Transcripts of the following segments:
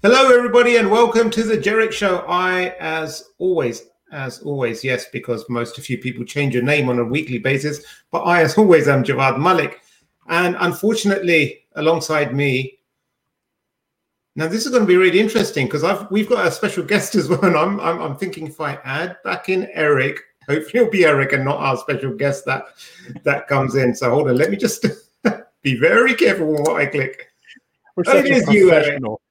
Hello, everybody, and welcome to the Jerich Show. I, as always, as always, yes, because most of you people change your name on a weekly basis, but I, as always, am Javvad Malik. And unfortunately, alongside me, now this is going to be really interesting because I've we've got a special guest as well, and I'm, I'm I'm thinking if I add back in Erich, hopefully it'll be Erich and not our special guest that that comes in. So hold on, let me just be very careful with what I click. We're oh, such a professional. Such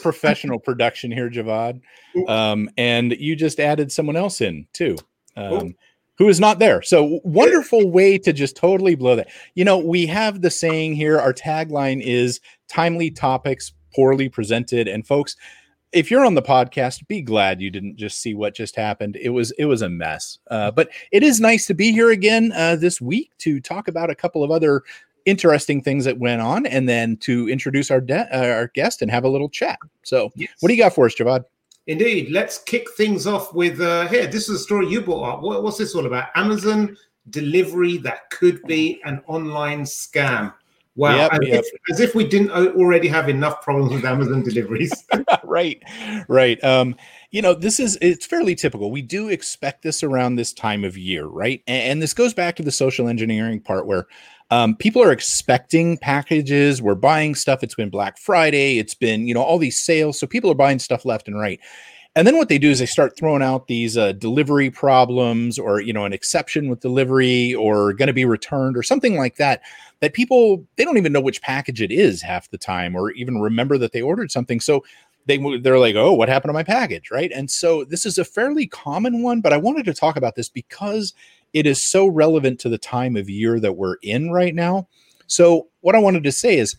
professional production here, Javvad. Um, and you just added someone else in too, um, who is not there. So wonderful way to just totally blow that. You know, we have the saying here. Our tagline is timely topics poorly presented. And folks, if you're on the podcast, be glad you didn't just see what just happened. It was it was a mess. Uh, but it is nice to be here again uh, this week to talk about a couple of other interesting things that went on, and then to introduce our de- uh, our guest and have a little chat. So, yes. what do you got for us, Javvad? Indeed. Let's kick things off with uh, here. This is a story you brought up. What, what's this all about? Amazon delivery that could be an online scam. Wow, yep, as, yep. If, as, If, we didn't already have enough problems with Amazon deliveries. right, right. Um, you know, this is it's fairly typical. We do expect this around this time of year, right? And, and this goes back to the social engineering part where um, people are expecting packages. We're buying stuff. It's been Black Friday. It's been, you know, all these sales. So people are buying stuff left and right. And then what they do is they start throwing out these uh, delivery problems or, you know, an exception with delivery or going to be returned or something like that. That people, they don't even know which package it is half the time or even remember that they ordered something. So they they're like, oh, what happened to my package, right? And so this is a fairly common one, but I wanted to talk about this because it is so relevant to the time of year that we're in right now. So, what I wanted to say is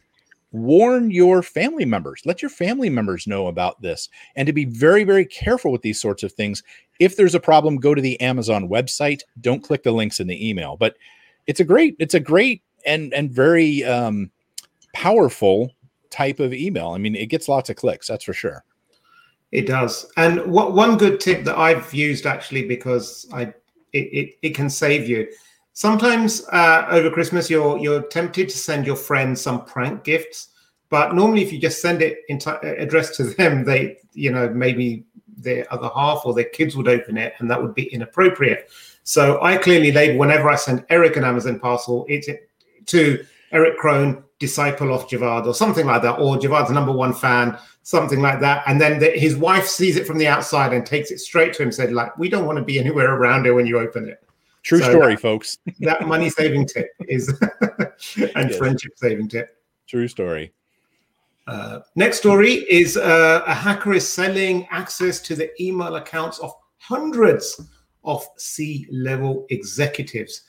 warn your family members, let your family members know about this, and to be very, very careful with these sorts of things. If there's a problem, go to the Amazon website. Don't click the links in the email. But it's a great, it's a great and and very um, powerful type of email. I mean, it gets lots of clicks, that's for sure. It does. And what one good tip that I've used actually because I it, it, it can save you. Sometimes uh, over Christmas, you're you're tempted to send your friends some prank gifts, but normally if you just send it t- addressed to them, they you know maybe their other half or their kids would open it, and that would be inappropriate. So I clearly label whenever I send Erich an Amazon parcel, it's to Erich Kron, disciple of Javvad, or something like that, or Javvad's number one fan, something like that. And then the, his wife sees it from the outside and takes it straight to him, said, like, we don't want to be anywhere around it when you open it. True so story, that, folks. that money saving tip is and yes. friendship saving tip. True story. Uh, next story is uh, a hacker is selling access to the email accounts of hundreds of C level executives.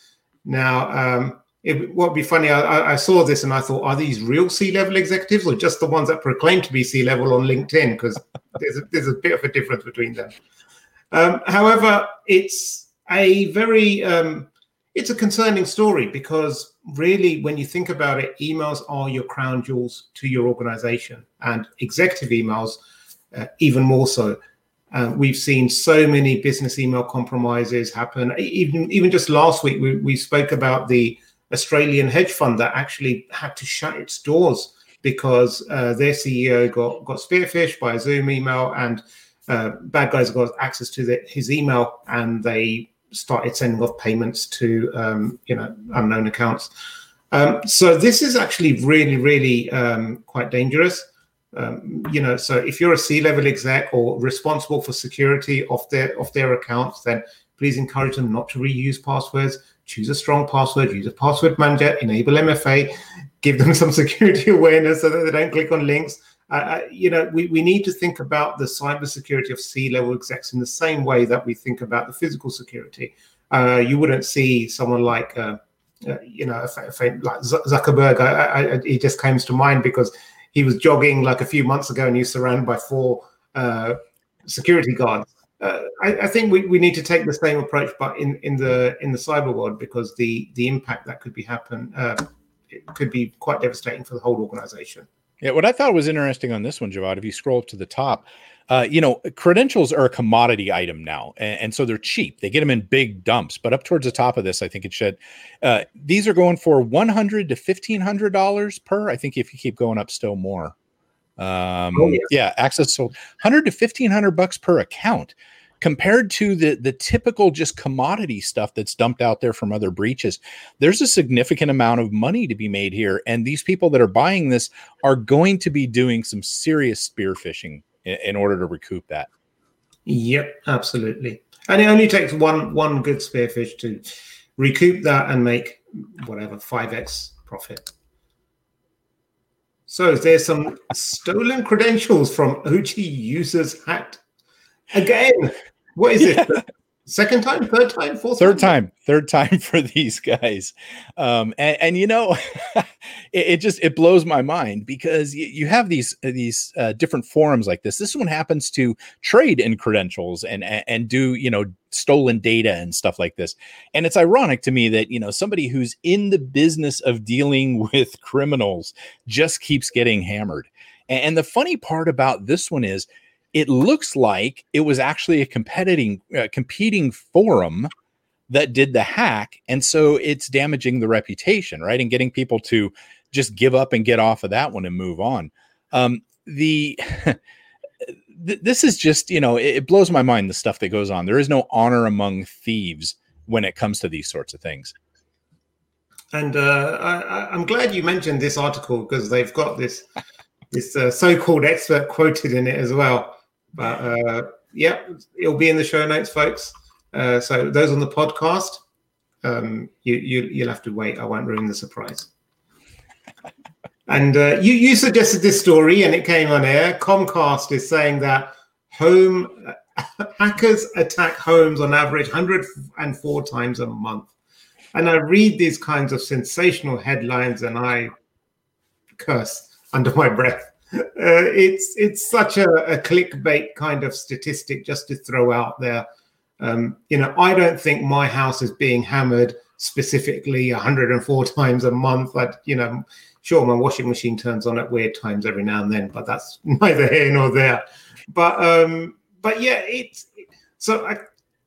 Now, um, it would be funny. I, I, saw this and I thought, are these real C level executives or just the ones that proclaim to be C level on LinkedIn? Because there's, there's a bit of a difference between them. Um, however, it's a very um, it's a concerning story because really, when you think about it, emails are your crown jewels to your organization, and executive emails uh, even more so. Uh, we've seen so many business email compromises happen. Even even just last week, we, we spoke about the Australian hedge fund that actually had to shut its doors because uh, their CEO got got spearphished by a Zoom email, and uh, bad guys got access to the, his email, and they started sending off payments to um, you know unknown accounts. Um, so this is actually really, really um, quite dangerous. Um, you know, so if you're a C-level exec or responsible for security of their of their accounts, then please encourage them not to reuse passwords choose a strong password, use a password manager, enable MFA, give them some security awareness so that they don't click on links. Uh, you know, we, we need to think about the cybersecurity of C-level execs in the same way that we think about the physical security. Uh, you wouldn't see someone like, uh, uh you know, like Zuckerberg. I, I, he just comes to mind because he was jogging like a few months ago and he was surrounded by four uh, security guards uh, I, I, think we, we need to take the same approach, but in, in the in the cyber world, because the the impact that could be happen uh, it could be quite devastating for the whole organization. Yeah, what I thought was interesting on this one, Javvad, if you scroll up to the top, uh, you know, credentials are a commodity item now, and, and, so they're cheap. They get them in big dumps. But up towards the top of this, I think it should. Uh, these are going for one hundred to fifteen hundred dollars per. I think if you keep going up, still more. Um, oh, yeah. yeah, access sold. 100 to 1500 bucks per account compared to the the typical just commodity stuff that's dumped out there from other breaches. There's a significant amount of money to be made here and these people that are buying this are going to be doing some serious spear phishing in, in order to recoup that. Yep absolutely. And it only takes one one good spearphish to recoup that and make whatever 5x profit so there's some stolen credentials from OGUsers hacked again. What is yeah. it? Second time, third time, fourth third time? time, third time for these guys. Um, and, and you know, it, it, just it blows my mind because you, you have these these uh, different forums like this. This one happens to trade in credentials and and do you know stolen data and stuff like this. And it's ironic to me that you know somebody who's in the business of dealing with criminals just keeps getting hammered. And, and the funny part about this one is it looks like it was actually a competing uh, competing forum that did the hack and so it's damaging the reputation right and getting people to just give up and get off of that one and move on. Um, the th- this is just you know it, it blows my mind the stuff that goes on. There is no honor among thieves when it comes to these sorts of things. And uh, I, am glad you mentioned this article because they've got this this uh, so-called expert quoted in it as well but uh, yeah, it'll be in the show notes, folks. Uh, so those on the podcast, um, you, you you'll have to wait. I won't ruin the surprise. and uh, you you suggested this story, and it came on air. Comcast is saying that home hackers attack homes on average 104 times a month. And I read these kinds of sensational headlines, and I curse under my breath uh, it's it's such a, a, clickbait kind of statistic just to throw out there. Um, you know, I don't think my house is being hammered specifically 104 times a month. But you know, sure, my washing machine turns on at weird times every now and then, but that's neither here nor there. But um, but yeah, it's so I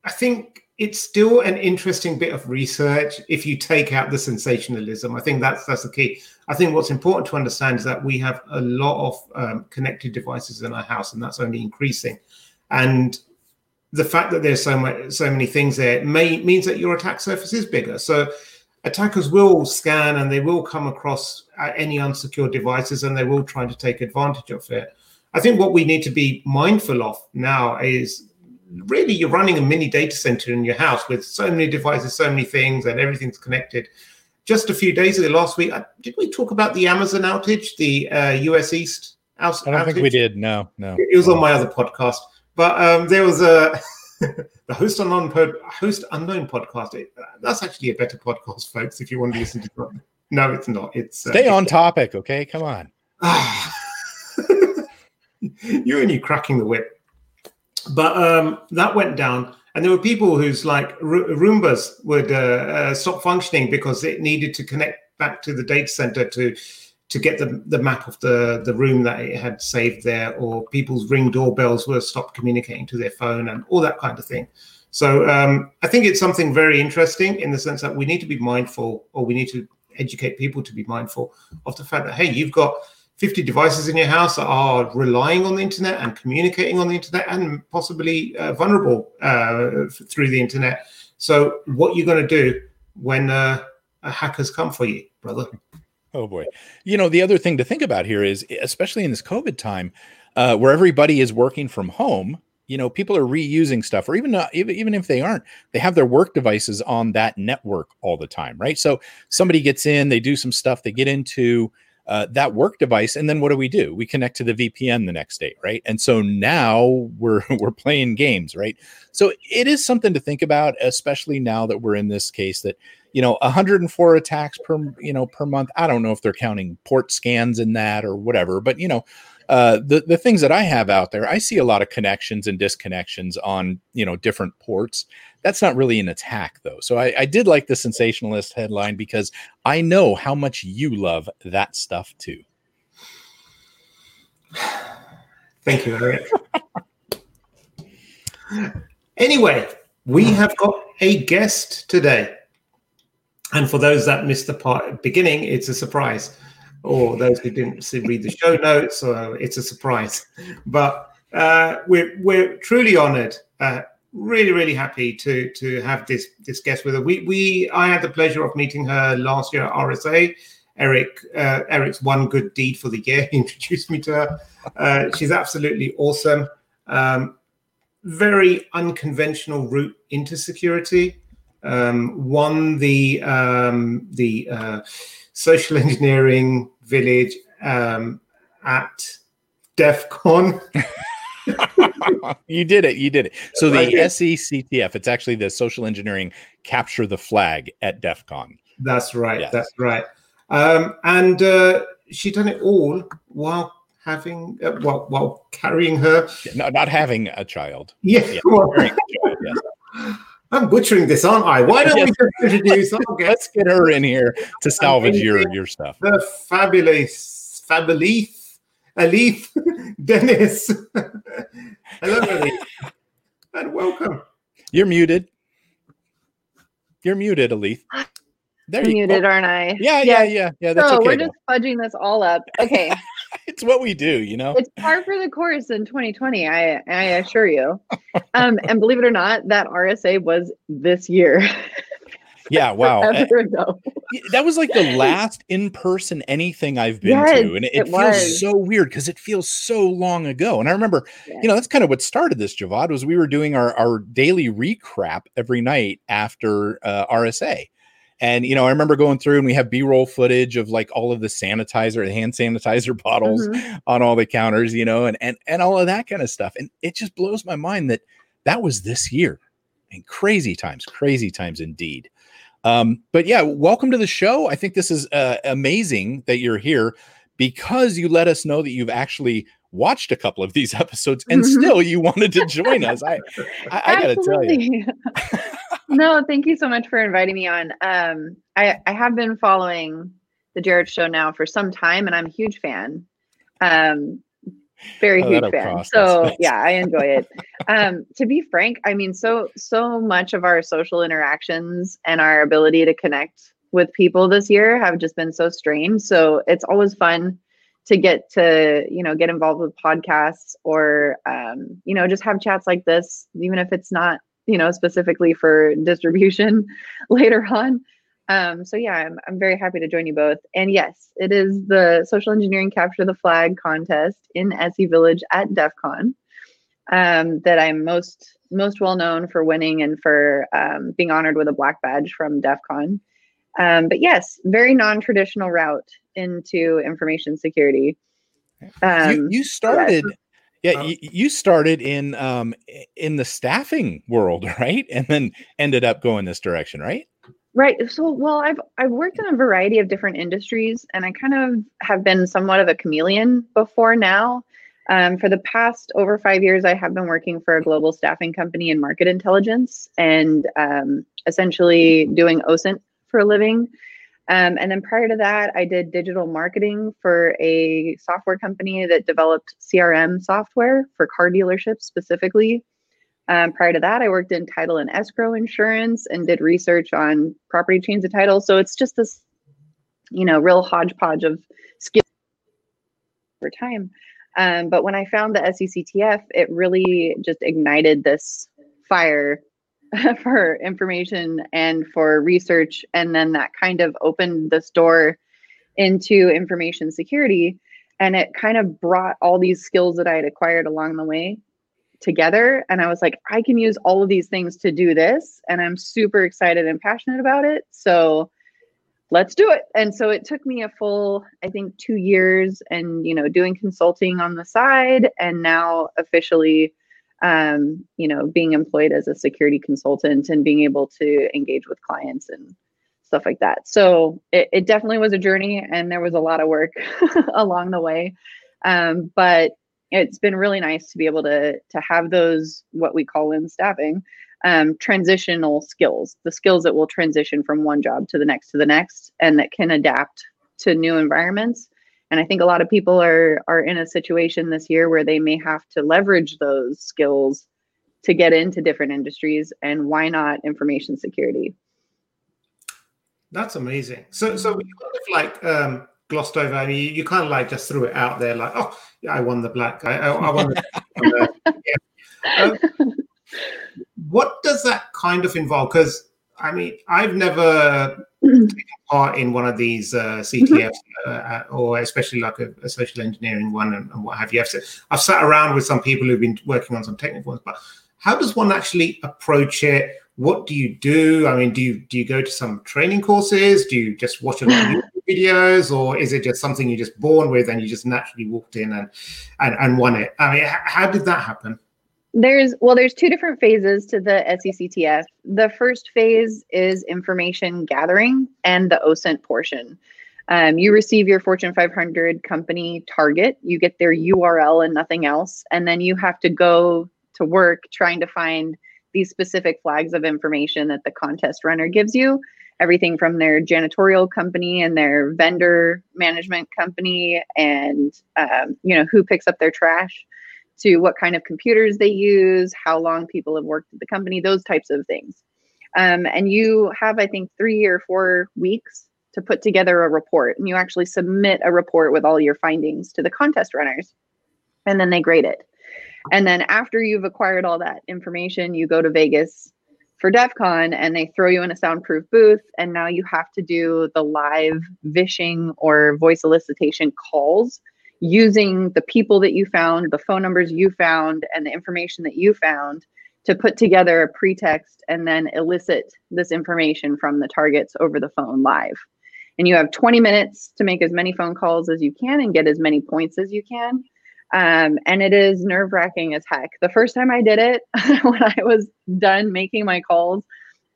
I think it's still an interesting bit of research if you take out the sensationalism. I think that's that's the key. I think what's important to understand is that we have a lot of um, connected devices in our house, and that's only increasing. And the fact that there's so much, so many things there may means that your attack surface is bigger. So attackers will scan and they will come across uh, any unsecured devices, and they will try to take advantage of it. I think what we need to be mindful of now is really you're running a mini data center in your house with so many devices, so many things, and everything's connected. Just a few days ago, last week, uh, did we talk about the Amazon outage, the uh, US East outage? I don't think we did. No, no. It was on my other podcast, but um, there was a the host unknown pod, host unknown podcast. It, uh, that's actually a better podcast, folks. If you want to listen to it. No, it's not. It's uh, stay on topic, okay? Come on. you and you cracking the whip. But um, that went down, and there were people whose like Roombas would uh, uh, stop functioning because it needed to connect back to the data center to to get the, the map of the, the room that it had saved there, or people's ring doorbells were stopped communicating to their phone, and all that kind of thing. So um, I think it's something very interesting in the sense that we need to be mindful, or we need to educate people to be mindful of the fact that hey, you've got 50 devices in your house are relying on the internet and communicating on the internet and possibly uh, vulnerable uh, through the internet. So, what you're going to do when uh, hackers come for you, brother? Oh boy! You know the other thing to think about here is, especially in this COVID time, uh, where everybody is working from home. You know, people are reusing stuff, or even not, even even if they aren't, they have their work devices on that network all the time, right? So somebody gets in, they do some stuff, they get into uh, that work device and then what do we do? We connect to the vpn the next day right? And so now we're we're playing games right? So it is something to think about especially now that we're in this case that you know 104 attacks per you know per month. I don't know if they're counting port scans in that or whatever but you know uh, the the things that I have out there, I see a lot of connections and disconnections on you know different ports. That's not really an attack though. So I, I did like the sensationalist headline because I know how much you love that stuff too. Thank you, Erich. anyway, we have got a guest today. And for those that missed the part beginning, it's a surprise. Or those who didn't read the show notes, so it's a surprise. But uh, we're we're truly honoured. Uh, really, really happy to to have this this guest with us. We we I had the pleasure of meeting her last year at RSA. Erich uh, Erich's one good deed for the year. He introduced me to her. Uh, she's absolutely awesome. Um, very unconventional route into security. Um, won the um, the uh, social engineering village um, at DEF CON. you did it. You did it. So the SECTF, it's actually the social engineering capture the flag at DEF CON. That's right. Yes. That's right. Um, and uh, she done it all while having, uh, while, while carrying her. No, not having a child. Yeah. yeah well, yes. I'm butchering this, aren't I? Why don't yes. we just introduce? Okay. Let's get her in here to salvage your your stuff. The fabulous, fabulous, Alethe Denis. Hello, Alethe, and welcome. You're muted. You're muted, Alethe. There you muted, aren't I? Yeah, yeah, yeah, yeah. That's so okay. we're just fudging this all up. Okay. It's what we do, you know. It's par for the course in 2020. I I assure you. um, and believe it or not, that RSA was this year. Yeah, wow. that was like the last in-person anything I've been yes, to. And it, it, it feels so weird because it feels so long ago. And I remember, yeah. you know, that's kind of what started this, Javvad, was we were doing our, our daily recap every night after uh, RSA. And you know, I remember going through and we have B-roll footage of like all of the sanitizer, the hand sanitizer bottles mm-hmm. on all the counters, you know, and and and all of that kind of stuff. And it just blows my mind that that was this year. And crazy times, crazy times indeed. Um, but yeah, welcome to the show. I think this is uh, amazing that you're here because you let us know that you've actually watched a couple of these episodes and mm-hmm. still you wanted to join us. I, I, I gotta tell you. no, thank you so much for inviting me on. Um, I, I have been following the Jerich show now for some time and I'm a huge fan. Um, very oh, huge fan. So yeah, I enjoy it. um, to be frank, I mean, so so much of our social interactions and our ability to connect with people this year have just been so strained. So it's always fun to get to you know get involved with podcasts or um, you know just have chats like this, even if it's not you know, specifically for distribution later on. Um, so yeah, I'm, I'm very happy to join you both. And yes, it is the social engineering capture the flag contest in SE Village at DEF CON um, that I'm most most well known for winning and for um, being honored with a black badge from DEF CON. Um, but yes, very non-traditional route into information security. you, um, you started yeah, um, you, you, started in um in the staffing world, right? And then ended up going this direction, right? Right. So, well, I've I've worked in a variety of different industries, and I kind of have been somewhat of a chameleon before now. Um, for the past over five years, I have been working for a global staffing company in market intelligence and um, essentially doing OSINT for a living. Um, and then prior to that, I did digital marketing for a software company that developed CRM software for car dealerships specifically. Um, prior to that, I worked in title and escrow insurance and did research on property chains of title. So it's just this, you know, real hodgepodge of skills over time. Um, but when I found the SECTF, it really just ignited this fire for information and for research. And then that kind of opened this door into information security. And it kind of brought all these skills that I had acquired along the way together. And I was like, I can use all of these things to do this. And I'm super excited and passionate about it. So let's do it. And so it took me a full, I think, two years and, you know, doing consulting on the side and now officially um, you know, being employed as a security consultant and being able to engage with clients and stuff like that. So it, it definitely was a journey and there was a lot of work along the way. Um, but it's been really nice to be able to to have those what we call in staffing um, transitional skills, the skills that will transition from one job to the next to the next, and that can adapt to new environments and I think a lot of people are are in a situation this year where they may have to leverage those skills to get into different industries. And why not information security? That's amazing. So, so we kind of like um, glossed over. I mean, you, you kind of like just threw it out there, like, oh, yeah, I won the black guy. I, I won the. yeah. um, what does that kind of involve? Because I mean, I've never taken part in one of these uh, CTFs, uh, uh, or especially like a, a social engineering one and, and, what have you. I've, I've sat around with some people who've been working on some technical ones, but how does one actually approach it? What do you do? I mean, do you do you go to some training courses? Do you just watch a lot of YouTube videos, or is it just something you're just born with and you just naturally walked in and and, and won it? I mean, how did that happen? There's well, there's two different phases to the SECTF. The first phase is information gathering and the OSINT portion. Um, you receive your Fortune 500 company target, you get their URL and nothing else, and then you have to go to work trying to find these specific flags of information that the contest runner gives you. Everything from their janitorial company and their vendor management company, and um, you know who picks up their trash to what kind of computers they use, how long people have worked at the company, those types of things. Um, and you have, I think, three or four weeks to put together a report. And you actually submit a report with all your findings to the contest runners, and then they grade it. And then after you've acquired all that information, you go to Vegas for DEF CON and they throw you in a soundproof booth. And now you have to do the live vishing or voice elicitation calls using the people that you found, the phone numbers you found, and the information that you found to put together a pretext and then elicit this information from the targets over the phone live. And you have 20 minutes to make as many phone calls as you can and get as many points as you can. Um, and it is nerve wracking as heck. The first time I did it, when I was done making my calls,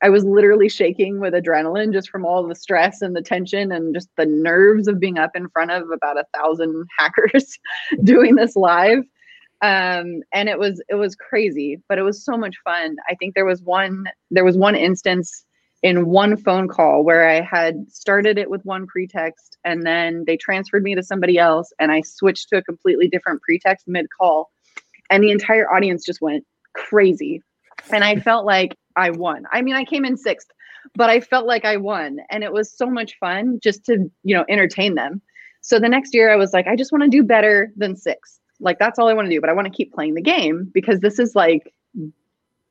I was literally shaking with adrenaline just from all the stress and the tension and just the nerves of being up in front of about a thousand hackers doing this live. Um, and it was it was crazy, but it was so much fun. I think there was one there was one instance in one phone call where I had started it with one pretext and then they transferred me to somebody else and I switched to a completely different pretext mid call and the entire audience just went crazy. And I felt like I won. I mean, I came in sixth, but I felt like I won. And it was so much fun just to, you know, entertain them. So the next year I was like, I just want to do better than sixth. Like that's all I want to do, but I want to keep playing the game because this is like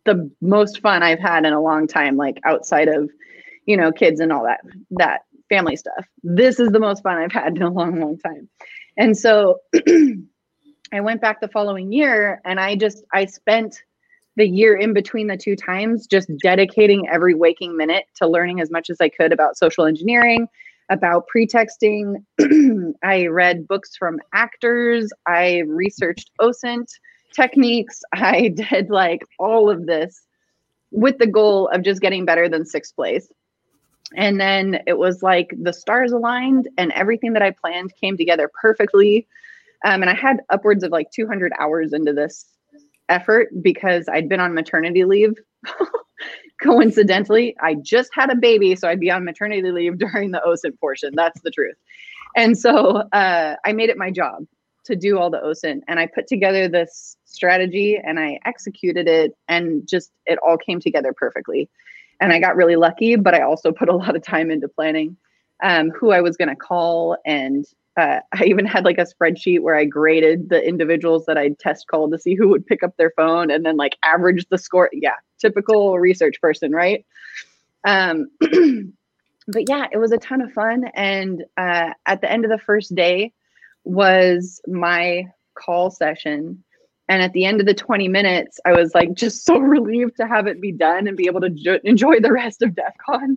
the most fun I've had in a long time, like outside of, you know, kids and all that that family stuff. This is the most fun I've had in a long, long time. And so I went back the following year and I just I spent the year in between the two times just dedicating every waking minute to learning as much as I could about social engineering, about pretexting. I read books from actors, I researched OSINT techniques, I did like all of this with the goal of just getting better than sixth place. And then it was like the stars aligned and everything that I planned came together perfectly. Um, and I had upwards of like 200 hours into this effort because I'd been on maternity leave. Coincidentally, I just had a baby, so I'd be on maternity leave during the OSINT portion. That's the truth. And so uh, I made it my job to do all the OSINT, and I put together this strategy and I executed it, and just it all came together perfectly. And I got really lucky, but I also put a lot of time into planning um, who I was going to call and uh, I even had like a spreadsheet where I graded the individuals that I'd test called to see who would pick up their phone and then like average the score. Yeah, typical research person, right? Um, but yeah, it was a ton of fun. And uh, at the end of the first day was my call session. And at the end of the 20 minutes, I was like just so relieved to have it be done and be able to jo- enjoy the rest of DEF CON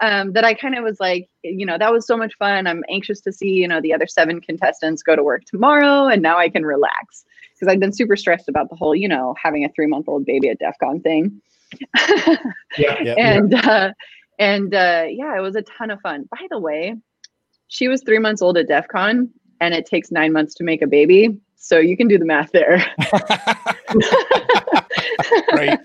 um, that I kind of was like, you know, that was so much fun. I'm anxious to see, you know, the other seven contestants go to work tomorrow, and now I can relax because I've been super stressed about the whole, you know, having a three month old baby at DEF CON thing. yeah, yeah, and yeah. Uh, and uh, yeah, it was a ton of fun. By the way, she was three months old at DEF CON, and it takes nine months to make a baby. So you can do the math there. right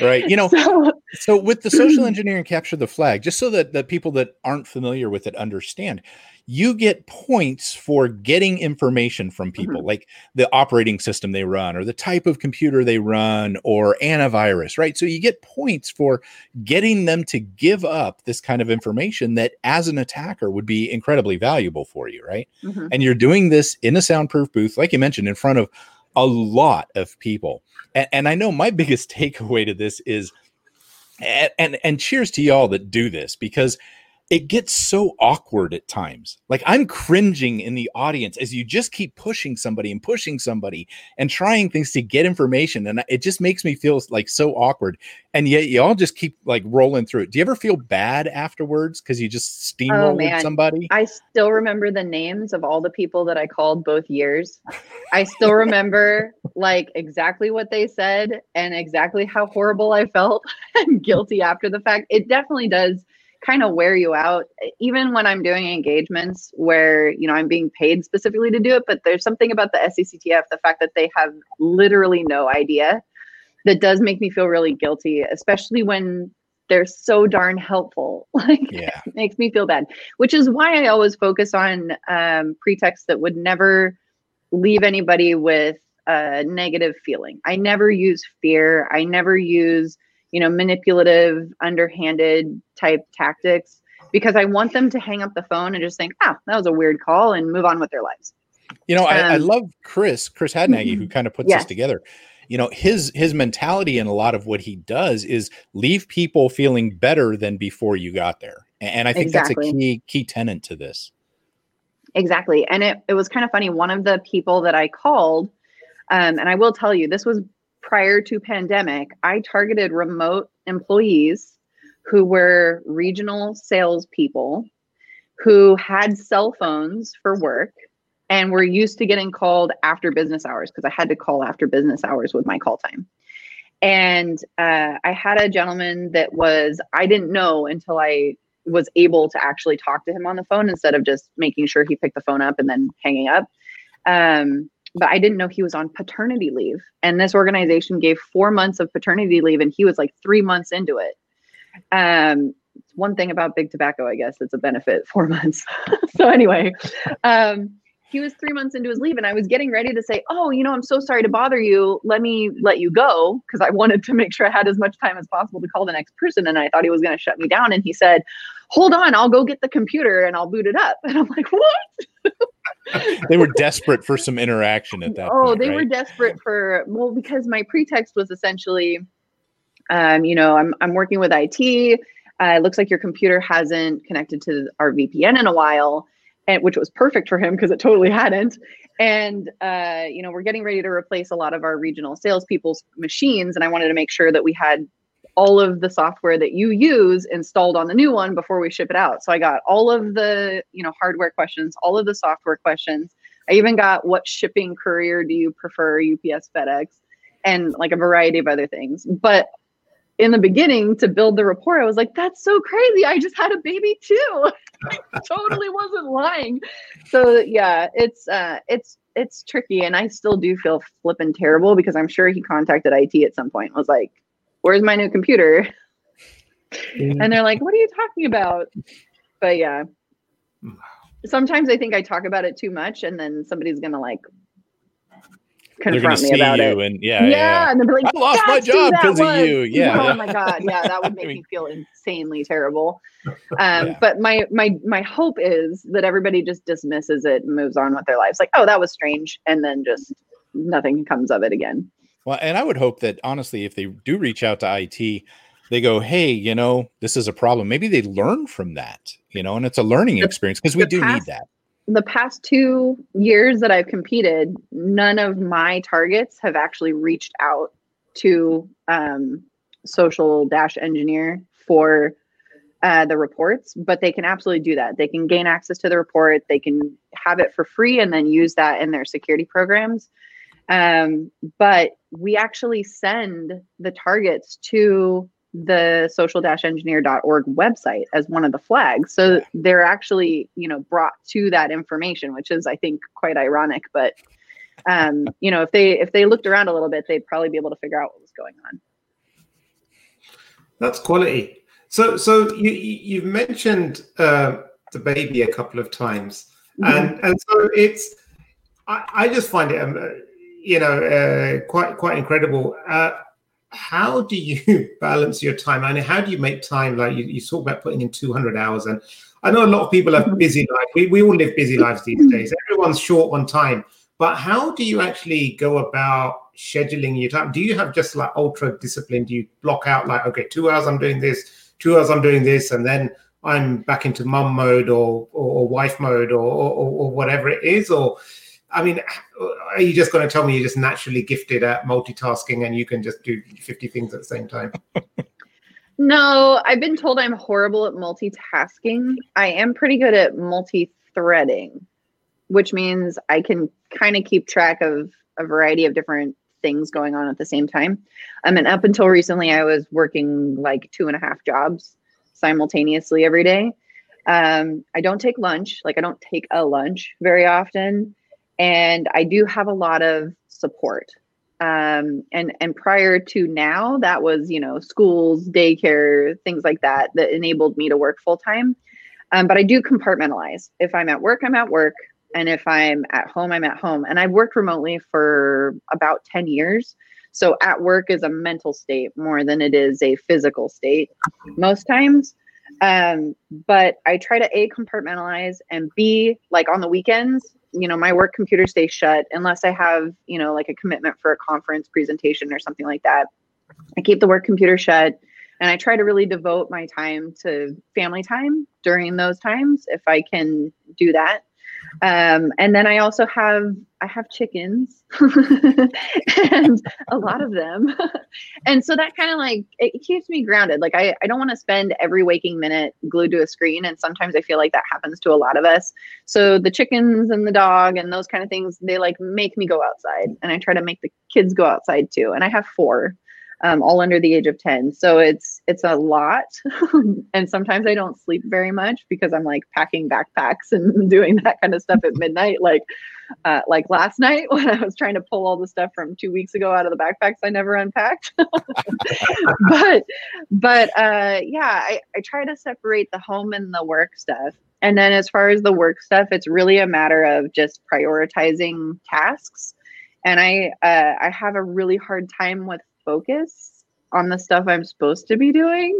right you know so, so with the social engineering capture the flag just so that the people that aren't familiar with it understand you get points for getting information from people, mm-hmm. like the operating system they run, or the type of computer they run, or antivirus, right? So you get points for getting them to give up this kind of information that, as an attacker, would be incredibly valuable for you, right? Mm-hmm. And you're doing this in a soundproof booth, like you mentioned, in front of a lot of people. And, and I know my biggest takeaway to this is, and, and and cheers to y'all that do this because it gets so awkward at times. Like I'm cringing in the audience as you just keep pushing somebody and pushing somebody and trying things to get information. And it just makes me feel like so awkward. And yet you all just keep like rolling through it. Do you ever feel bad afterwards because you just oh, steamrolled oh, somebody? I still remember the names of all the people that I called both years. I still remember like exactly what they said and exactly how horrible I felt and guilty after the fact. It definitely does kind of wear you out. Even when i'm doing engagements where you know i'm being paid specifically to do it but there's something about the SECTF the fact that they have literally no idea that does make me feel really guilty especially when they're so darn helpful. Like yeah. it makes me feel bad which is why i always focus on um, pretexts that would never leave anybody with a negative feeling. I never use fear. I never use you know, manipulative, underhanded type tactics because I want them to hang up the phone and just think, ah, that was a weird call and move on with their lives. You know, um, I, I, um, love Chris, Chris Hadnagy, who mm-hmm. kind of puts yes. this together. You know, his his mentality and a lot of what he does is leave people feeling better than before you got there. And I think exactly. that's a key key tenant to this. Exactly. And it, it was kind of funny. One of the people that I called, um, and I will tell you, this was prior to pandemic, I targeted remote employees who were regional salespeople who had cell phones for work and were used to getting called after business hours because I had to call after business hours with my call time. And uh, I had a gentleman that was, I didn't know until I was able to actually talk to him on the phone instead of just making sure he picked the phone up and then hanging up. Um, but I didn't know he was on paternity leave. And this organization gave four months of paternity leave, and he was like three months into it. Um, it's one thing about big tobacco, I guess, it's a benefit four months. so anyway, um, he was three months into his leave, and I was getting ready to say, "Oh, you know, I'm so sorry to bother you. Let me let you go," because I wanted to make sure I had as much time as possible to call the next person, and I thought he was going to shut me down. And he said, "Hold on, I'll go get the computer and I'll boot it up." And I'm like, "What?" they were desperate for some interaction at that. Oh, point, they right? were desperate for well because my pretext was essentially, um, you know, I'm I'm working with IT. Uh, it looks like your computer hasn't connected to our VPN in a while, and which was perfect for him because it totally hadn't. And uh, you know, we're getting ready to replace a lot of our regional salespeople's machines, and I wanted to make sure that we had all of the software that you use installed on the new one before we ship it out. So I got all of the, you know, hardware questions, all of the software questions. I even got what shipping courier do you prefer, UPS, FedEx, and like a variety of other things. But in the beginning to build the report, I was like, that's so crazy. I just had a baby too. I totally wasn't lying. So yeah, it's uh it's it's tricky and I still do feel flipping terrible because I'm sure he contacted IT at some point was like, where's my new computer? And they're like, what are you talking about? But yeah, sometimes I think I talk about it too much, and then somebody's gonna like confront me about it. And yeah, yeah, yeah. and they'll be like, I lost my job because of you. Yeah. Oh my god, yeah, that would make me feel insanely terrible. Um, yeah. but my my my hope is that everybody just dismisses it and moves on with their lives. Like, oh, that was strange, and then just nothing comes of it again. Well, and I would hope that honestly, if they do reach out to IT, they go, hey, you know, this is a problem. Maybe they learn from that, you know, and it's a learning experience because we do past, need that. The past two years that I've competed, none of my targets have actually reached out to um, social dash engineer for uh, the reports, but they can absolutely do that. They can gain access to the report, they can have it for free, and then use that in their security programs. Um, but we actually send the targets to the social-engineer.org website as one of the flags. So they're actually, you know, brought to that information, which is I think quite ironic, but um, you know, if they if they looked around a little bit, they'd probably be able to figure out what was going on. That's quality. So so you you've mentioned uh, the baby a couple of times, mm-hmm. and and so it's I, I just find it um, you know uh, quite quite incredible. Uh, how do you balance your time? I mean, how do you make time? Like you, you talk about putting in 200 hours, and I know a lot of people have mm-hmm. busy lives. We, we all live busy lives these mm-hmm. days. Everyone's short on time. But how do you actually go about scheduling your time? Do you have just like ultra discipline? Do you block out like, okay, two hours I'm doing this, two hours I'm doing this, and then I'm back into mum mode or, or, or wife mode or, or, or whatever it is? Or I mean, are you just going to tell me you're just naturally gifted at multitasking and you can just do 50 things at the same time? no, I've been told I'm horrible at multitasking. I am pretty good at multi threading, which means I can kind of keep track of a variety of different things going on at the same time. I mean, up until recently, I was working like two and a half jobs simultaneously every day. Um, I don't take lunch, like, I don't take a lunch very often and I do have a lot of support. Um, and and prior to now, that was you know schools, daycare, things like that that enabled me to work full time. Um, but I do compartmentalize. If I'm at work, I'm at work, and if I'm at home, I'm at home. And I've worked remotely for about ten years. So at work is a mental state more than it is a physical state most times. Um, but I try to a compartmentalize and b like on the weekends you know my work computer stays shut unless i have you know like a commitment for a conference presentation or something like that. I keep the work computer shut and i try to really devote my time to family time during those times if i can do that um, and then I also have I have chickens and a lot of them. and so that kind of like it keeps me grounded. Like I, I don't want to spend every waking minute glued to a screen. And sometimes I feel like that happens to a lot of us. So the chickens and the dog and those kind of things, they like make me go outside. And I try to make the kids go outside too. And I have four um, all under the age of 10 so it's it's a lot. And sometimes i don't sleep very much because i'm like packing backpacks and doing that kind of stuff at midnight. Like uh, like last night when i was trying to pull all the stuff from two weeks ago out of the backpacks i never unpacked. But but uh, yeah I, I try to separate the home and the work stuff. And then as far as the work stuff it's really a matter of just prioritizing tasks. And i uh, i have a really hard time with focus on the stuff I'm supposed to be doing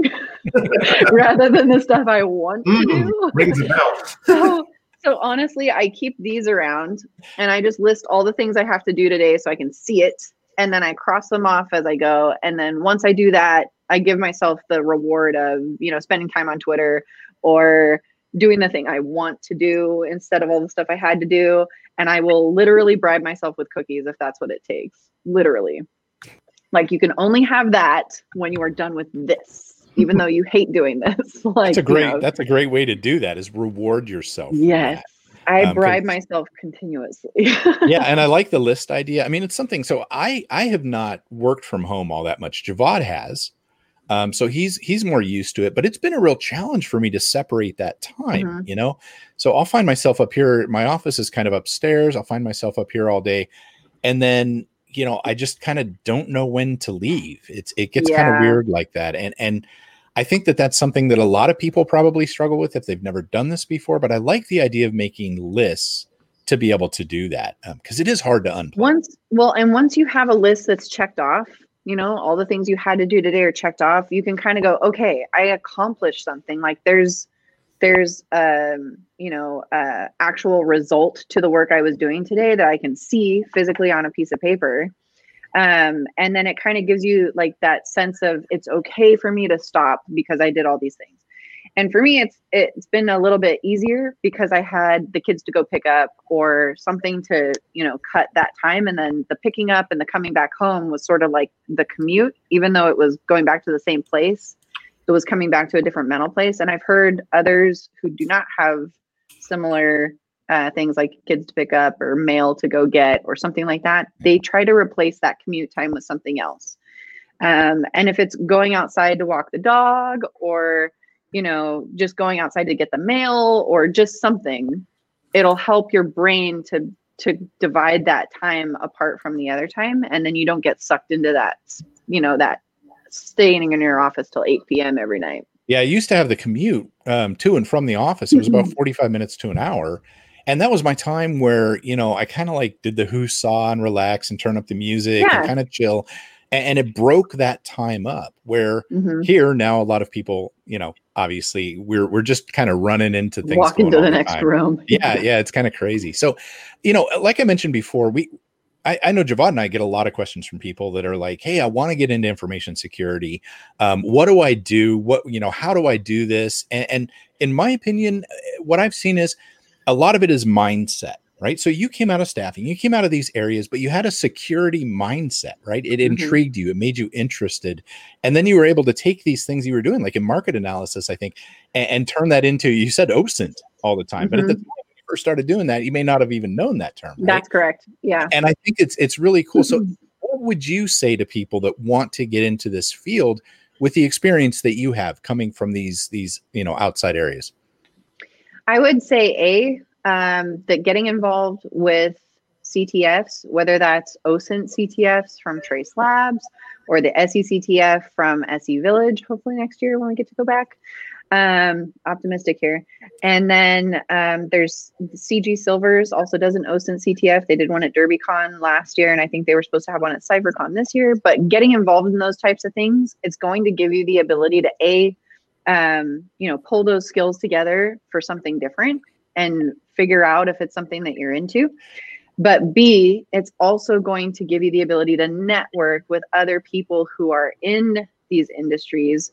rather than the stuff I want mm, to do. Rings a bell. so, so honestly, I keep these around and I just list all the things I have to do today so I can see it. And then I cross them off as I go. And then once I do that, I give myself the reward of, you know, spending time on Twitter or doing the thing I want to do instead of all the stuff I had to do. And I will literally bribe myself with cookies if that's what it takes. Literally. Like you can only have that when you are done with this, even though you hate doing this. like that's a great you know, that's a great way to do that is reward yourself. Yes. I um, bribe myself continuously. yeah, and I like the list idea. I mean, it's something. So I I have not worked from home all that much. Javvad has, um, so he's he's more used to it. But it's been a real challenge for me to separate that time. Mm-hmm. You know, so I'll find myself up here. My office is kind of upstairs. I'll find myself up here all day, and then you know, I just kind of don't know when to leave. It's it gets yeah. kind of weird like that, and and I think that that's something that a lot of people probably struggle with if they've never done this before. But I like the idea of making lists to be able to do that because um, it is hard to unplug. Once, well, and once you have a list that's checked off, you know, all the things you had to do today are checked off. You can kind of go, okay, I accomplished something. Like there's there's um you know uh actual result to the work i was doing today that i can see physically on a piece of paper. Um and then it kind of gives you like that sense of it's okay for me to stop because i did all these things. And for me it's it's been a little bit easier because i had the kids to go pick up or something to you know cut that time. And then the picking up and the coming back home was sort of like the commute even though it was going back to the same place it was coming back to a different mental place. And I've heard others who do not have similar uh, things like kids to pick up or mail to go get or something like that. They try to replace that commute time with something else. Um, and if it's going outside to walk the dog or, you know, just going outside to get the mail or just something, it'll help your brain to to divide that time apart from the other time and then you don't get sucked into that you know that staying in your office till 8 p.m. every night. Yeah, I used to have the commute um, to and from the office. It was about 45 minutes to an hour. And that was my time where, you know, I kind of like did the who saw and relax and turn up the music Yeah. and kind of chill. And, and it broke that time up where Mhm. here now a lot of people, you know, obviously we're we're just kind of running into things. Walk into the next room. Yeah, yeah, it's kind of crazy. So, you know, like I mentioned before, we I, I know Javvad and I get a lot of questions from people that are like, "Hey, I want to get into information security. Um, what do I do? What you know? How do I do this?" And, and in my opinion, uh, what I've seen is a lot of it is mindset, right? So you came out of staffing, you came out of these areas, but you had a security mindset, right? It Mhm. intrigued you, it made you interested, and then you were able to take these things you were doing, like in market analysis, I think, and, and turn that into. You said OSINT all the time, but at the time when you first started doing that, you may not have even known that term. Right? That's correct. Yeah. and I think it's it's really cool. So, Mhm. what would you say to people that want to get into this field with the experience that you have coming from these these you know outside areas? I would say a um, that getting involved with CTFs, whether that's OSINT CTFs from Trace Labs or the SECTF from SE Village, hopefully next year when we get to go back. Um, optimistic here. And then um, there's CG Silvers also does an OSINT CTF. They did one at DerbyCon last year, and I think they were supposed to have one at CyberCon this year. But getting involved in those types of things, it's going to give you the ability to a um, you know, pull those skills together for something different and figure out if it's something that you're into. But B, it's also going to give you the ability to network with other people who are in these industries.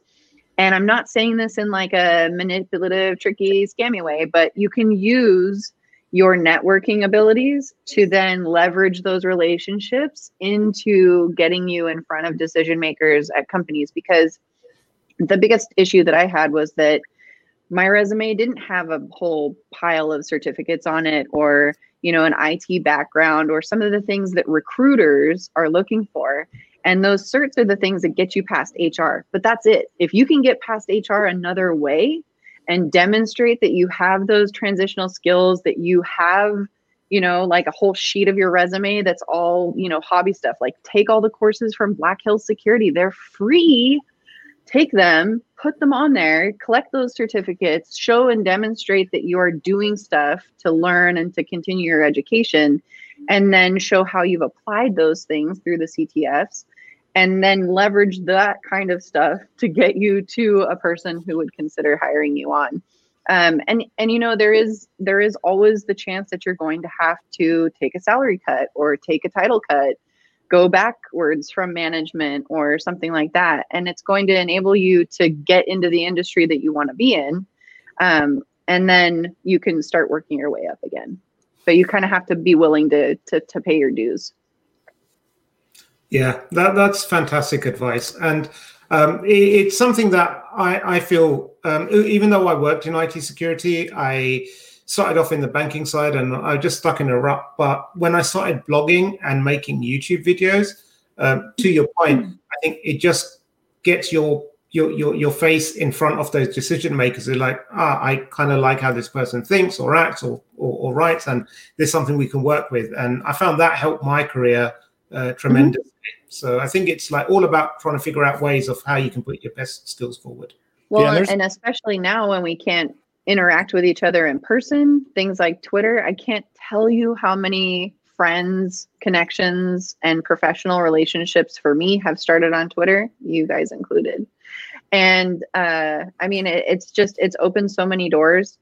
And I'm not saying this in like a manipulative, tricky, scammy way, but you can use your networking abilities to then leverage those relationships into getting you in front of decision makers at companies. Because the biggest issue that I had was that my resume didn't have a whole pile of certificates on it or you know an IT background or some of the things that recruiters are looking for and those certs are the things that get you past HR but that's it. If you can get past HR another way and demonstrate that you have those transitional skills that you have you know like a whole sheet of your resume that's all you know hobby stuff like take all the courses from Black Hills Security. They're free. Take them, put them on there, collect those certificates, show and demonstrate that you are doing stuff to learn and to continue your education, and then show how you've applied those things through the CTFs, and then leverage that kind of stuff to get you to a person who would consider hiring you on. Um, and and you know there is there is always the chance that you're going to have to take a salary cut or take a title cut go backwards from management or something like that. And it's going to enable you to get into the industry that you want to be in. Um, and then you can start working your way up again. But you kind of have to be willing to, to, to pay your dues. Yeah, that, that's fantastic advice. And um, it, it's something that I, I feel, um, even though I worked in IT security, I started off in the banking side and I just stuck in a rut. But when I started blogging and making YouTube videos, um, to your point, I think it just gets your your your, your face in front of those decision makers. They're like, ah, I kind of like how this person thinks or acts or, or or writes, and there's something we can work with. And I found that helped my career uh, tremendously. So I think it's like all about trying to figure out ways of how you can put your best skills forward. Well, Yeah, and especially now when we can't interact with each other in person, things like Twitter, I can't tell you how many friends, connections, and professional relationships for me have started on Twitter, you guys included. And uh, I mean, it, it's just, it's opened so many doors.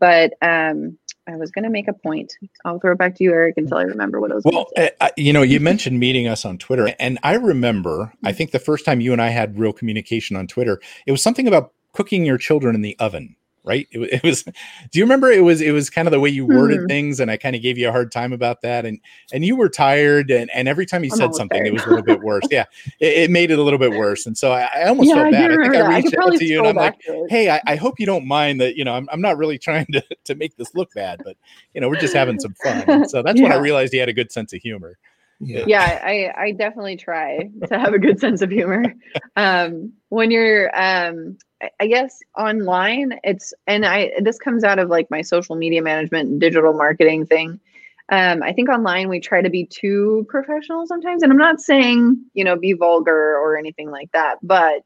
But um, I was going to make a point. I'll throw it back to you, Erich, until I remember what I was Well, uh, uh, you know, you mentioned meeting us on Twitter, and I remember, I think the first time you and I had real communication on Twitter, it was something about cooking your children in the oven, right? It, it was. Do you remember? It was. It was kind of the way you worded Hmm. things, and I kind of gave you a hard time about that, and and you were tired, and and every time you I'm said always something, it was a little bit worse. Yeah, it, it made it a little bit worse, and so I, I almost felt bad. do I think I that. I reached could out to you, and I'm like. back to it. Hey, I, I hope you don't mind that. You know, I'm, I'm not really trying to, to make this look bad, but you know, we're just having some fun. And so that's when I realized he had a good sense of humor. Yeah. yeah i i definitely try to have a good sense of humor um when you're um I- guess online it's and i this comes out of like my social media management and digital marketing thing um i think online we try to be too professional sometimes and i'm not saying you know be vulgar or anything like that but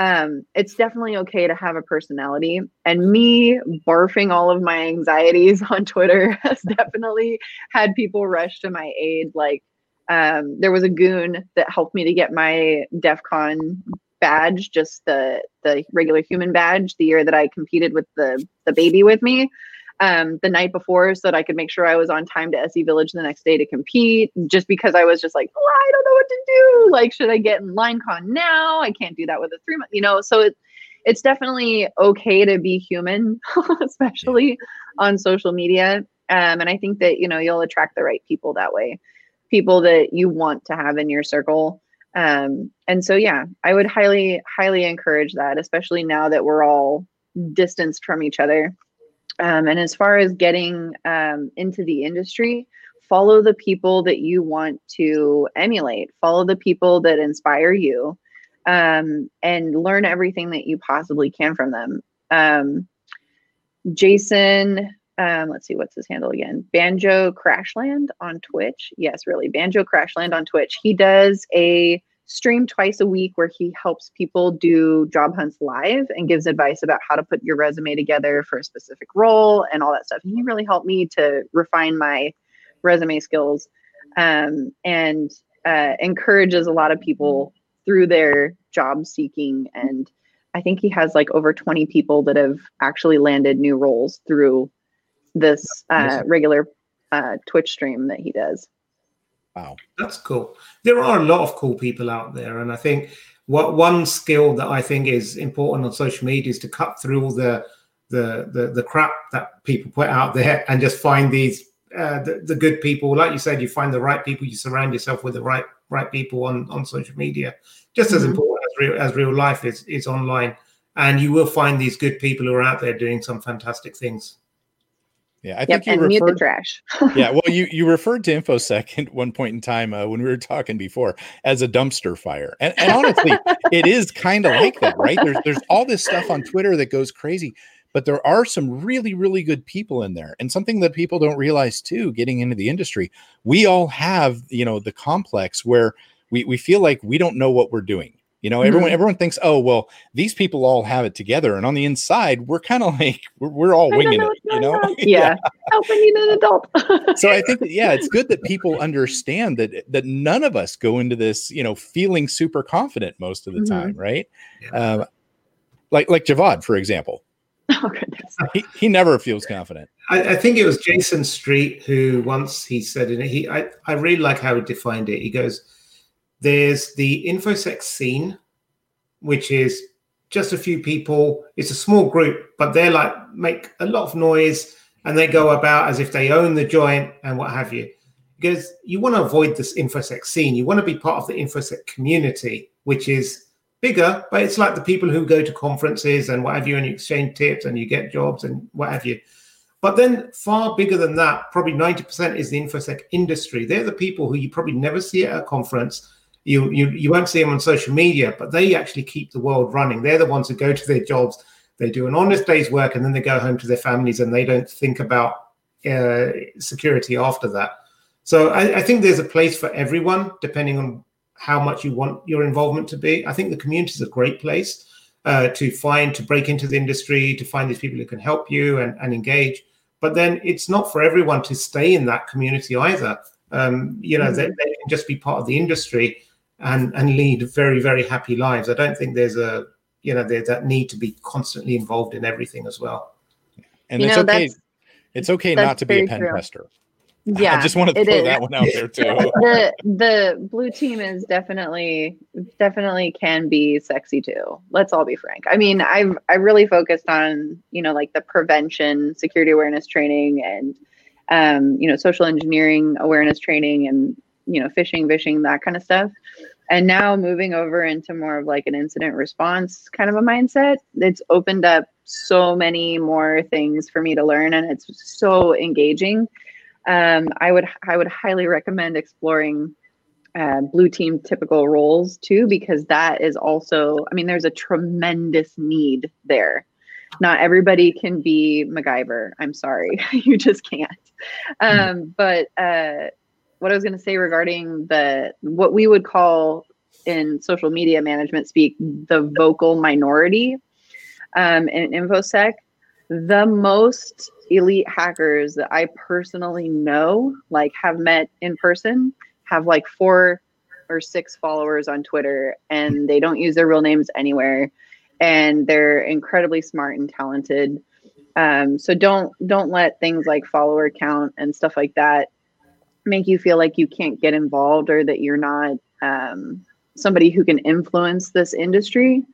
um, it's definitely okay to have a personality. And me barfing all of my anxieties on Twitter has definitely had people rush to my aid. Like, um, there was a goon that helped me to get my DEF CON badge, just the the regular human badge, the year that I competed with the the baby with me um, the night before so that I could make sure I was on time to SE Village the next day to compete. Just because I was just like, oh, I don't know what to do. Like, should I get in line con now? I can't do that with a three month, you know. So it, it's definitely okay to be human, especially on social media. Um, and I think that you know you'll attract the right people that way, people that you want to have in your circle. Um, and so yeah, I would highly, highly encourage that, especially now that we're all distanced from each other. Um, and as far as getting um, into the industry, follow the people that you want to emulate, follow the people that inspire you, um, and learn everything that you possibly can from them. Um, Jason, um, let's see, what's his handle again? Banjo Crashland on Twitch. Yes, really, Banjo Crashland on Twitch. He does a stream twice a week where he helps people do job hunts live and gives advice about how to put your resume together for a specific role and all that stuff. And he really helped me to refine my resume skills um, and uh, encourages a lot of people through their job seeking. And I think he has like over 20 people that have actually landed new roles through this uh, regular uh, Twitch stream that he does. Wow. That's cool. There are a lot of cool people out there. And I think what one skill that I think is important on social media is to cut through all the the the, the crap that people put out there and just find these uh, the, the good people. Like you said, you find the right people, you surround yourself with the right right people on, on social media. Just as mm-hmm. important as real as real life is is online. And you will find these good people who are out there doing some fantastic things. Yeah, I think yep, you referred, trash. yeah, well, you you referred to InfoSec at one point in time uh, when we were talking before as a dumpster fire, and, and honestly, it is kind of like that, right? There's there's all this stuff on Twitter that goes crazy, but there are some really really good people in there, and something that people don't realize too, getting into the industry, we all have you know the complex where we we feel like we don't know what we're doing you know, everyone mm-hmm. everyone thinks, oh well, these people all have it together, and on the inside, we're kind of like we're, we're all winging it. You know, yeah, helping you an adult. so I think that, yeah, it's good that people understand that that none of us go into this, you know, feeling super confident most of the mm-hmm. time, right? Yeah. Um, like like Javvad, for example. Oh goodness. He, he never feels confident. I, I, think it was Jayson Street who once he said in it. He I, I really like how he defined it. He goes there's the InfoSec scene, which is just a few people. It's a small group, but they're like make a lot of noise and they go about as if they own the joint and what have you. Because you want to avoid this InfoSec scene. You want to be part of the InfoSec community, which is bigger, but it's like the people who go to conferences and what have you, and you exchange tips and you get jobs and what have you. But then, far bigger than that, probably 90% is the InfoSec industry. They're the people who you probably never see at a conference you, you you won't see them on social media, but they actually keep the world running. They're the ones who go to their jobs, they do an honest day's work, and then they go home to their families, and they don't think about uh, security after that. So I, I think there's a place for everyone, depending on how much you want your involvement to be. I think the community is a great place uh, to find, to break into the industry, to find these people who can help you and, and engage. But then it's not for everyone to stay in that community either. Um, you know, mm-hmm. they, they, can just be part of the industry and and lead very very happy lives. I don't think there's a you know there's that need to be constantly involved in everything as well. And you it's know, okay. It's okay not to be a pen true. tester. Yeah, I just want to throw that one out there too. the the blue team is definitely definitely can be sexy too. Let's all be frank. I mean, I've I really focused on you know like the prevention, security awareness training, and um, you know social engineering awareness training, and you know, phishing, vishing, that kind of stuff. And now moving over into more of like an incident response kind of a mindset, it's opened up so many more things for me to learn and it's so engaging. Um, I would I would highly recommend exploring uh, blue team typical roles too, because that is also, I mean, there's a tremendous need there. Not everybody can be MacGyver. I'm sorry, you just can't. Um, but uh, what I was going to say regarding the what we would call in social media management speak the vocal minority um, in infosec the most elite hackers that i personally know like have met in person have like four or six followers on twitter and they don't use their real names anywhere and they're incredibly smart and talented. Um, so don't don't let things like follower count and stuff like that make you feel like you can't get involved or that you're not um, somebody who can influence this industry?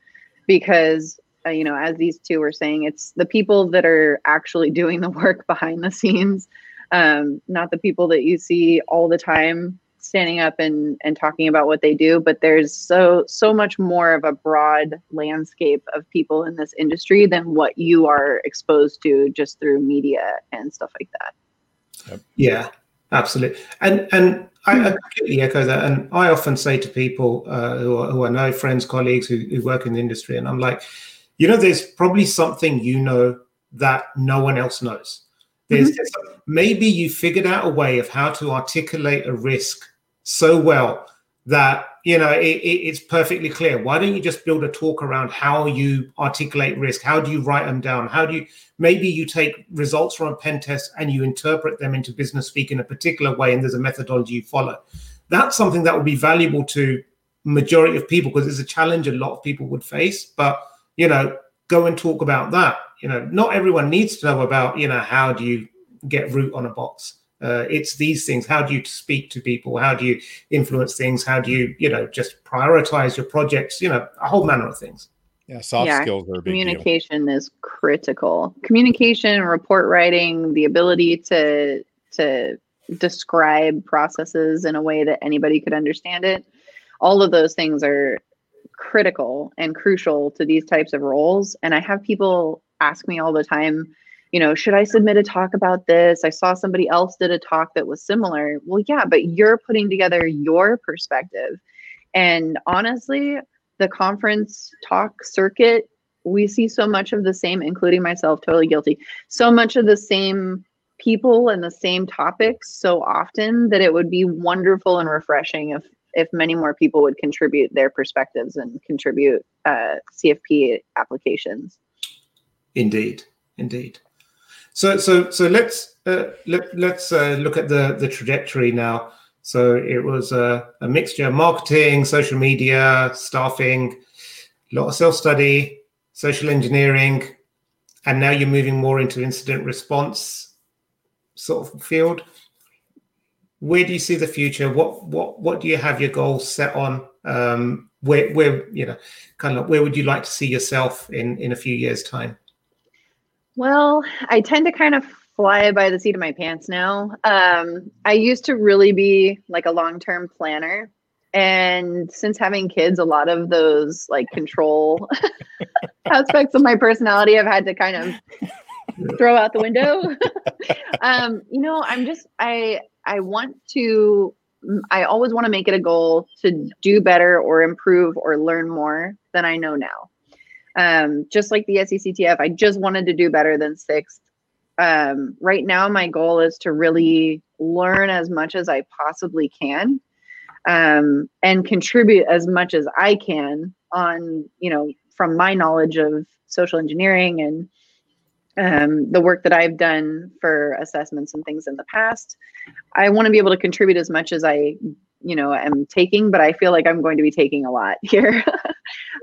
Because uh, you know as these two were saying it's the people that are actually doing the work behind the scenes um, not the people that you see all the time standing up and and talking about what they do but there's so so much more of a broad landscape of people in this industry than what you are exposed to just through media and stuff like that. Yeah absolutely. And and I, I completely echo that. And i often say to people uh, who, are, who i know friends colleagues who, who work in the industry and i'm like you know there's probably something you know that no one else knows. There's, mm-hmm. maybe you figured out a way of how to articulate a risk so well that you know it, it, it's perfectly clear. Why don't you just build a talk around how you articulate risk? How do you write them down? How do you maybe you take results from a pen test and you interpret them into business speak in a particular way and there's a methodology you follow. That's something that would be valuable to majority of people because it's a challenge a lot of people would face. But you know go and talk about that. You know not everyone needs to know about you know how do you get root on a box uh, it's these things. How do you speak to people? How do you influence things? How do you, you know, just prioritize your projects? You know, a whole manner of things. Yeah, soft yeah, skills are communication is critical. Communication, report writing, the ability to to describe processes in a way that anybody could understand it. All of those things are critical and crucial to these types of roles. And I have people ask me all the time, you know, should I submit a talk about this? I saw somebody else did a talk that was similar. Well, yeah, but you're putting together your perspective. And honestly, the conference talk circuit, we see so much of the same, including myself, totally guilty, so much of the same people and the same topics so often that it would be wonderful and refreshing if if many more people would contribute their perspectives and contribute uh, CFP applications. Indeed, indeed. So so so let's uh, let let's uh, look at the the trajectory now. So it was a, a mixture: marketing, social media, staffing, a lot of self study, social engineering, and now you're moving more into incident response sort of field. Where do you see the future? What what what do you have your goals set on? Um, where where you know, kind of where would you like to see yourself in in a few years' time? Well, I tend to kind of fly by the seat of my pants now. Um, I used to really be like a long term planner. And since having kids, a lot of those like control aspects of my personality I've had to kind of throw out the window. um, you know, I'm just I I want to I always want to make it a goal to do better or improve or learn more than I know now. Um, just like the SECTF, I just wanted to do better than sixth. Um, right now, my goal is to really learn as much as I possibly can um, and contribute as much as I can on, you know, from my knowledge of social engineering and um, the work that I've done for assessments and things in the past. I want to be able to contribute as much as I, you know, am taking, but I feel like I'm going to be taking a lot here.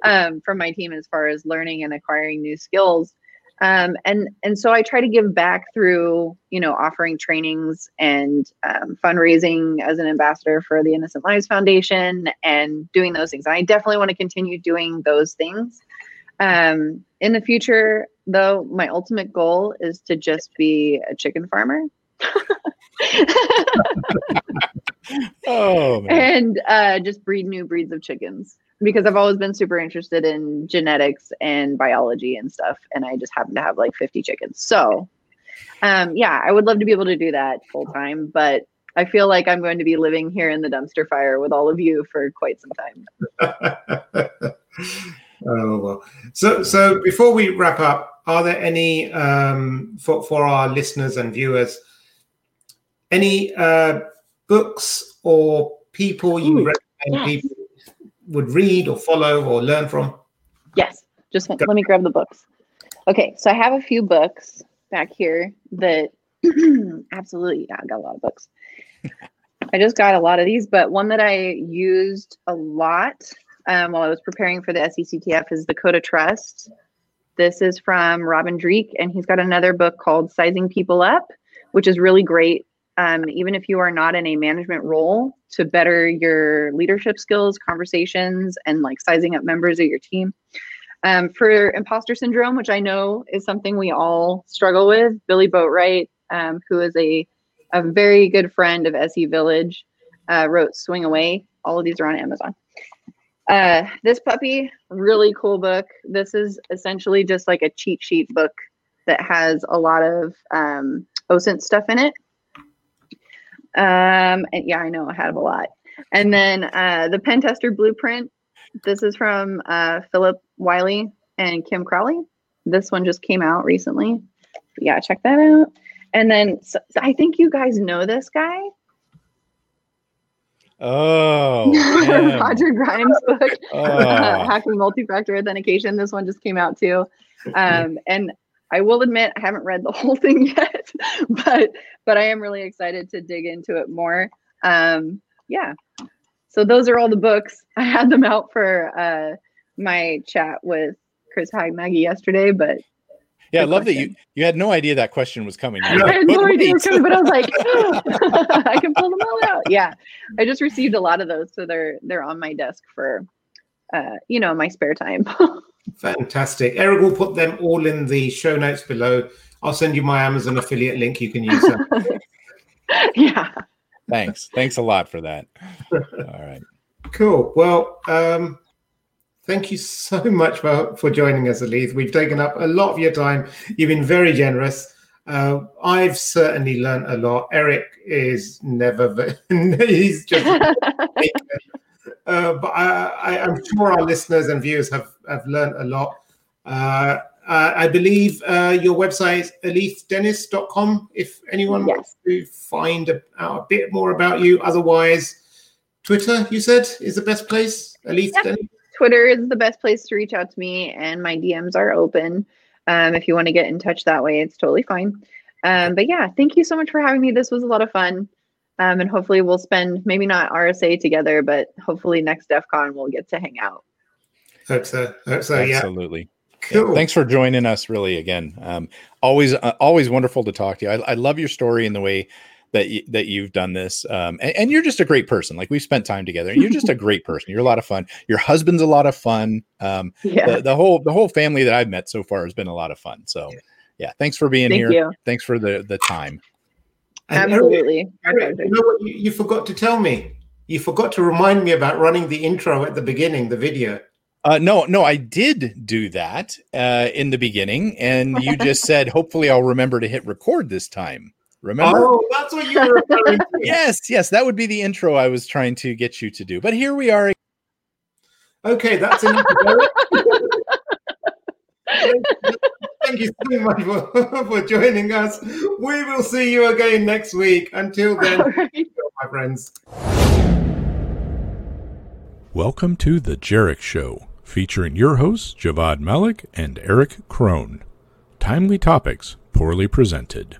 Um, from my team as far as learning and acquiring new skills. Um, and and so I try to give back through you know offering trainings and um, fundraising as an ambassador for the Innocent Lives Foundation and doing those things. And I definitely want to continue doing those things. Um, in the future, though, my ultimate goal is to just be a chicken farmer. oh, man. and uh, just breed new breeds of chickens because I've always been super interested in genetics and biology and stuff. And I just happen to have like 50 chickens. So, um, yeah, I would love to be able to do that full time, but I feel like I'm going to be living here in the dumpster fire with all of you for quite some time. oh well. So so before we wrap up, are there any um, for for our listeners and viewers any uh, books or people you Ooh, recommend yes. people would read or follow or learn from? Yes. Just let me grab the books. Okay, so I have a few books back here that absolutely, yeah, I got a lot of books. I just got a lot of these, but one that I used a lot um, while I was preparing for the SECTF is the Code of Trust. This is from Robin Dreeke, and he's got another book called Sizing People Up, which is really great. Um, even if you are not in a management role, to better your leadership skills, conversations, and like sizing up members of your team. Um, for imposter syndrome, which I know is something we all struggle with, Billy Boatright, um, who is a, a very good friend of SE Village, uh, wrote Swing Away. All of these are on Amazon. Uh, this puppy, really cool book. This is essentially just like a cheat sheet book that has a lot of um, OSINT stuff in it. Um, and yeah, I know I have a lot. And then uh, the Pen Tester Blueprint. This is from uh, Phillip Wylie and Kim Crawley. This one just came out recently. Yeah, check that out. And then so, I think you guys know this guy. Oh, Roger Grimes' book, oh. Hacking Multi-Factor Authentication. This one just came out too. Um, and I will admit I haven't read the whole thing yet, but but I am really excited to dig into it more. Um, yeah. So those are all the books. I had them out for uh, my chat with Chris Hadnagy yesterday, but yeah, I love question. that you you had no idea that question was coming. I had no idea it was coming, but I was like, I can pull them all out. Yeah, I just received a lot of those, so they're they're on my desk for, uh, you know, my spare time. Fantastic. Erich will put them all in the show notes below. I'll send you my Amazon affiliate link. You can use that. yeah. Thanks. Thanks a lot for that. All right. Cool. Well, um, Thank you so much for, for joining us, Alethe. We've taken up a lot of your time. You've been very generous. Uh, I've certainly learned a lot. Erich is never, he's just, uh, but I, am sure our listeners and viewers have, have learned a lot. Uh, I believe uh, your website is alethedenis.com if anyone yes. wants to find a, out a bit more about you. Otherwise, Twitter, you said, is the best place. Alethe yep. Denis. Twitter is the best place to reach out to me, and my DMs are open. Um, if you want to get in touch that way, it's totally fine. Um, but yeah, thank you so much for having me. This was a lot of fun. Um, and hopefully we'll spend maybe not RSA together, but hopefully next DEF CON we'll get to hang out. Hope so. Hope so. Absolutely. Cool. Yeah, thanks for joining us. Really, again, um, always, uh, always wonderful to talk to you. I, I love your story and the way that you, that you've done this um, and, and, you're just a great person like we've spent time together you're just a great person you're a lot of fun your husband's a lot of fun um, yeah. the, the, whole the whole family that i've met so far has been a lot of fun so yeah thanks for being Thank here you. thanks for the the time absolutely Erich, you know what you, you forgot to tell me you forgot to remind me about running the intro at the beginning the video uh, no, no, I did do that uh, in the beginning, and you just said, "Hopefully, I'll remember to hit record this time." Remember? Oh, that's what you were referring to. yes, yes, that would be the intro I was trying to get you to do. But here we are. Okay, that's enough. Thank you so much for, for joining us. We will see you again next week. Until then, right. my friends. Welcome to The Jerich Show, featuring your hosts, Javvad Malik and Erich Kron. Timely topics, poorly presented.